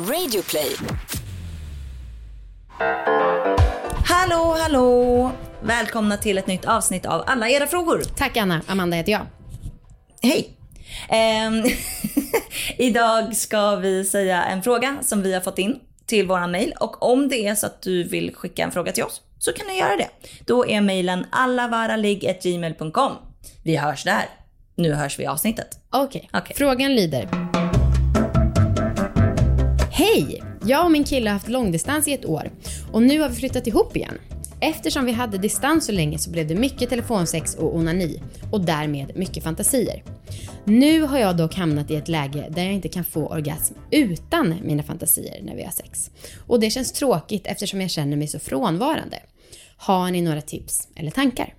Radioplay. Hallå, hallå! Välkomna till ett nytt avsnitt av Alla era frågor. Tack Anna, Amanda heter jag. Hej! Ehm, idag ska vi säga en fråga som vi har fått in till våran mail och om det är så att du vill skicka en fråga till oss så kan du göra det. Då är mailen allavaraligg.gmail.com. Vi hörs där. Nu hörs vi i avsnittet. Okej, Okej. frågan lyder. Hej! Jag och min kille har haft långdistans i ett år och nu har vi flyttat ihop igen. Eftersom vi hade distans så länge så blev det mycket telefonsex och onani och därmed mycket fantasier. Nu har jag dock hamnat i ett läge där jag inte kan få orgasm utan mina fantasier när vi har sex. Och det känns tråkigt eftersom jag känner mig så frånvarande. Har ni några tips eller tankar?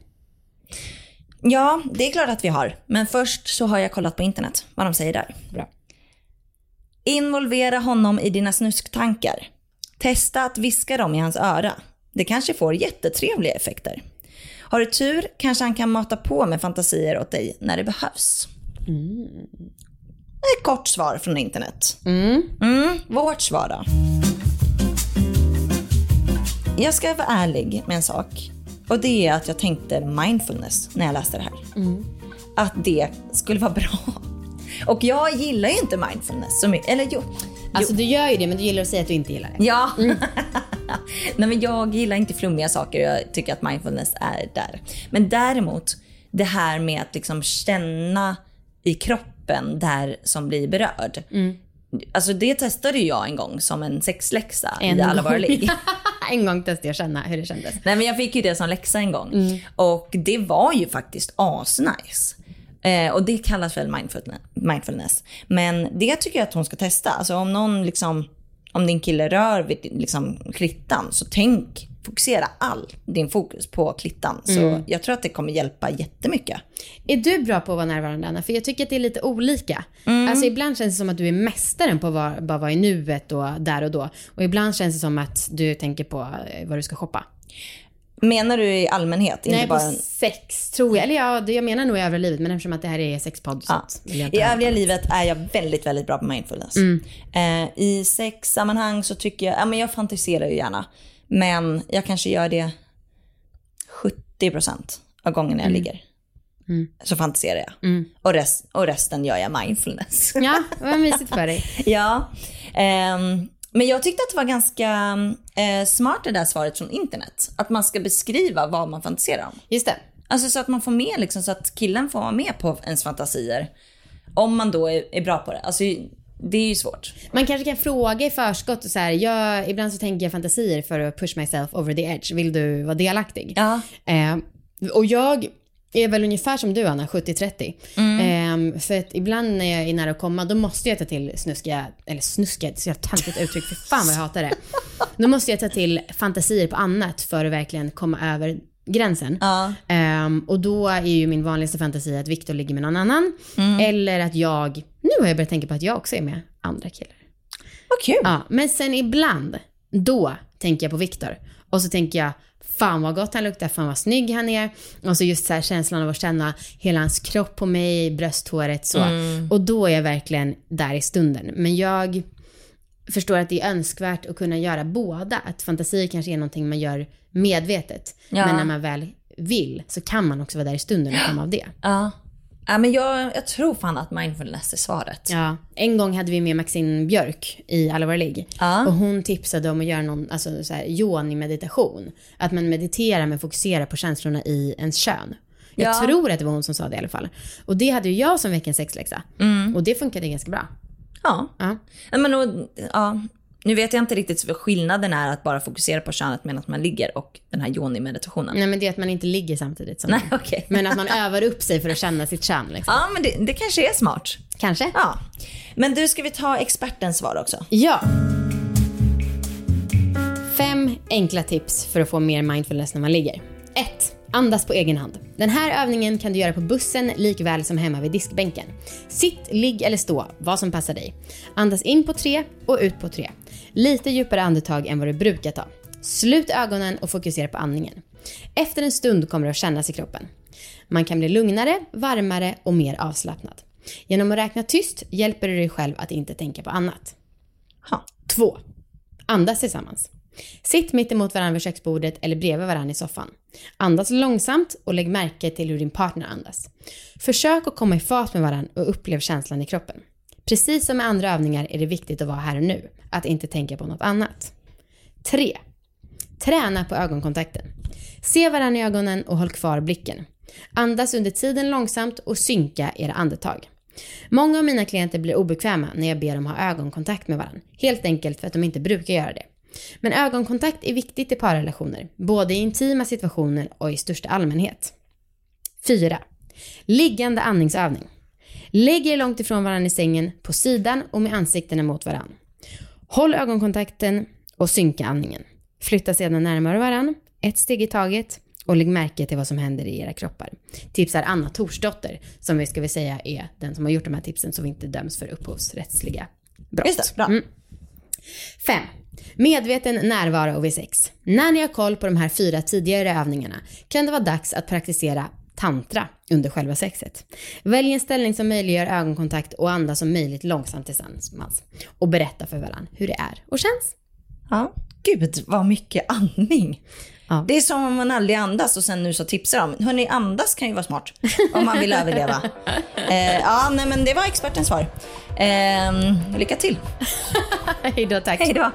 Ja, det är klart att vi har. Men först så har jag kollat på internet vad de säger där. Bra. Involvera honom i dina snusktankar. Testa att viska dem i hans öra. Det kanske får jättetrevliga effekter. Har du tur kanske han kan mata på med fantasier åt dig när det behövs. Ett kort svar från internet. Mm, vårt svar då? Jag ska vara ärlig med en sak. Och det är att jag tänkte mindfulness när jag läste det här. Att det skulle vara bra. Och jag gillar ju inte mindfulness så mycket. Eller jo. Alltså du gör ju det men du gillar att säga att du inte gillar det. Ja. Nej men jag gillar inte flummiga saker och jag tycker att mindfulness är där. Men däremot det här med att liksom känna i kroppen där som blir berörd. Alltså det testade jag en gång som en sexläxa En i ligg. en gång testade jag känna hur det kändes. Nej men jag fick ju det som läxa en gång. Och det var ju faktiskt asnice. Eh, och det kallas väl mindfulne- mindfulness. Men det tycker jag att hon ska testa. Alltså om någon liksom, om din kille rör vid liksom klittan så tänk, fokusera all din fokus på klittan. Så jag tror att det kommer hjälpa jättemycket. Är du bra på att vara närvarande Anna? För jag tycker att det är lite olika. Alltså ibland känns det som att du är mästaren på att vara, bara vara i nuet och där och då. Och ibland känns det som att du tänker på eh, vad du ska shoppa. Menar du i allmänhet? Nej, inte bara... på sex tror jag. Eller ja, jag menar nog i övriga livet. Men eftersom att det här är sexpodd Ja. I övriga livet är jag väldigt, väldigt bra på mindfulness. Eh, I sexsammanhang så tycker jag, ja men jag fantiserar ju gärna. Men jag kanske gör det 70% av gången jag ligger. Så fantiserar jag. Och, rest, och resten gör jag mindfulness. Ja, vad mysigt för dig. ja. ehm, men jag tyckte att det var ganska eh, smart det där svaret från internet. Att man ska beskriva vad man fantiserar om. Just det. Alltså så att man får med liksom, så att killen får vara med på ens fantasier. Om man då är, är bra på det. Alltså det är ju svårt. Man kanske kan fråga i förskott och så här, jag, ibland så tänker jag fantasier för att push myself over the edge. Vill du vara delaktig? Ja. Eh, och jag är väl ungefär som du Anna, 70-30. Eh, för att ibland när jag är nära att komma, då måste jag ta till snuskiga, eller snuskiga, så jävla töntigt uttryck, för fan vad jag hatar det. Då måste jag ta till fantasier på annat för att verkligen komma över gränsen. Ja. Ehm, och då är ju min vanligaste fantasi att Viktor ligger med någon annan. Eller att jag, nu har jag börjat tänka på att jag också är med andra killar. Vad kul. Ja, men sen ibland, då tänker jag på Viktor. Och så tänker jag, fan vad gott han luktar, fan vad snygg han är. Och så just så här känslan av att känna hela hans kropp på mig, brösthåret så. Och då är jag verkligen där i stunden. Men jag förstår att det är önskvärt att kunna göra båda. Att fantasier kanske är någonting man gör medvetet. Ja. Men när man väl vill så kan man också vara där i stunden och komma av det. Ja. Ja men jag, jag tror fan att mindfulness är svaret. Ja, en gång hade vi med Maxine Björk i Alla våra ligg. Ja. Och hon tipsade om att göra någon alltså, så här, yoni-meditation. Att man mediterar men fokuserar på känslorna i ens kön. Jag Ja. tror att det var hon som sa det i alla fall. Och det hade ju jag som veckans sexläxa. Och det funkade ganska bra. Ja. Ja. ja, men, och, ja. Nu vet jag inte riktigt vad skillnaden är att bara fokusera på könet medan man ligger och den här yoni-meditationen. Nej men det är att man inte ligger samtidigt som Nej, okej. Men att man övar upp sig för att känna sitt kön liksom. Ja, men det, det kanske är smart. Kanske? Ja. Men du, ska vi ta expertens svar också? Ja. Fem enkla tips för att få mer mindfulness när man ligger. 1. Andas på egen hand. Den här övningen kan du göra på bussen likväl som hemma vid diskbänken. Sitt, ligg eller stå, vad som passar dig. Andas in på tre och ut på tre. Lite djupare andetag än vad du brukar ta. Slut ögonen och fokusera på andningen. Efter en stund kommer det att kännas i kroppen. Man kan bli lugnare, varmare och mer avslappnad. Genom att räkna tyst hjälper du dig själv att inte tänka på annat. Ha. 2. Andas tillsammans. Sitt mitt emot varandra vid köksbordet eller bredvid varandra i soffan. Andas långsamt och lägg märke till hur din partner andas. Försök att komma i fas med varandra och upplev känslan i kroppen. Precis som med andra övningar är det viktigt att vara här och nu, att inte tänka på något annat. 3. Träna på ögonkontakten. Se varandra i ögonen och håll kvar blicken. Andas under tiden långsamt och synka era andetag. Många av mina klienter blir obekväma när jag ber dem ha ögonkontakt med varandra. Helt enkelt för att de inte brukar göra det. Men ögonkontakt är viktigt i parrelationer, både i intima situationer och i största allmänhet. 4. Liggande andningsövning. Lägg er långt ifrån varandra i sängen, på sidan och med ansiktena mot varandra. Håll ögonkontakten och synka andningen. Flytta sedan närmare varandra, ett steg i taget och lägg märke till vad som händer i era kroppar. Tipsar Anna Torsdotter, som vi ska väl säga är den som har gjort de här tipsen så vi inte döms för upphovsrättsliga brott. Just det, bra. Mm. 5. Medveten närvaro vid sex. När ni har koll på de här fyra tidigare övningarna kan det vara dags att praktisera tantra under själva sexet. Välj en ställning som möjliggör ögonkontakt och andas som möjligt långsamt tillsammans. Och berätta för varandra hur det är och känns. Ja, gud vad mycket andning. Ja. Det är som om man aldrig andas och sen nu så tipsar de. Hörni, andas kan ju vara smart om man vill överleva. Eh, ja, nej men det var expertens svar. Eh, lycka till. Hej då, tack. Hej då.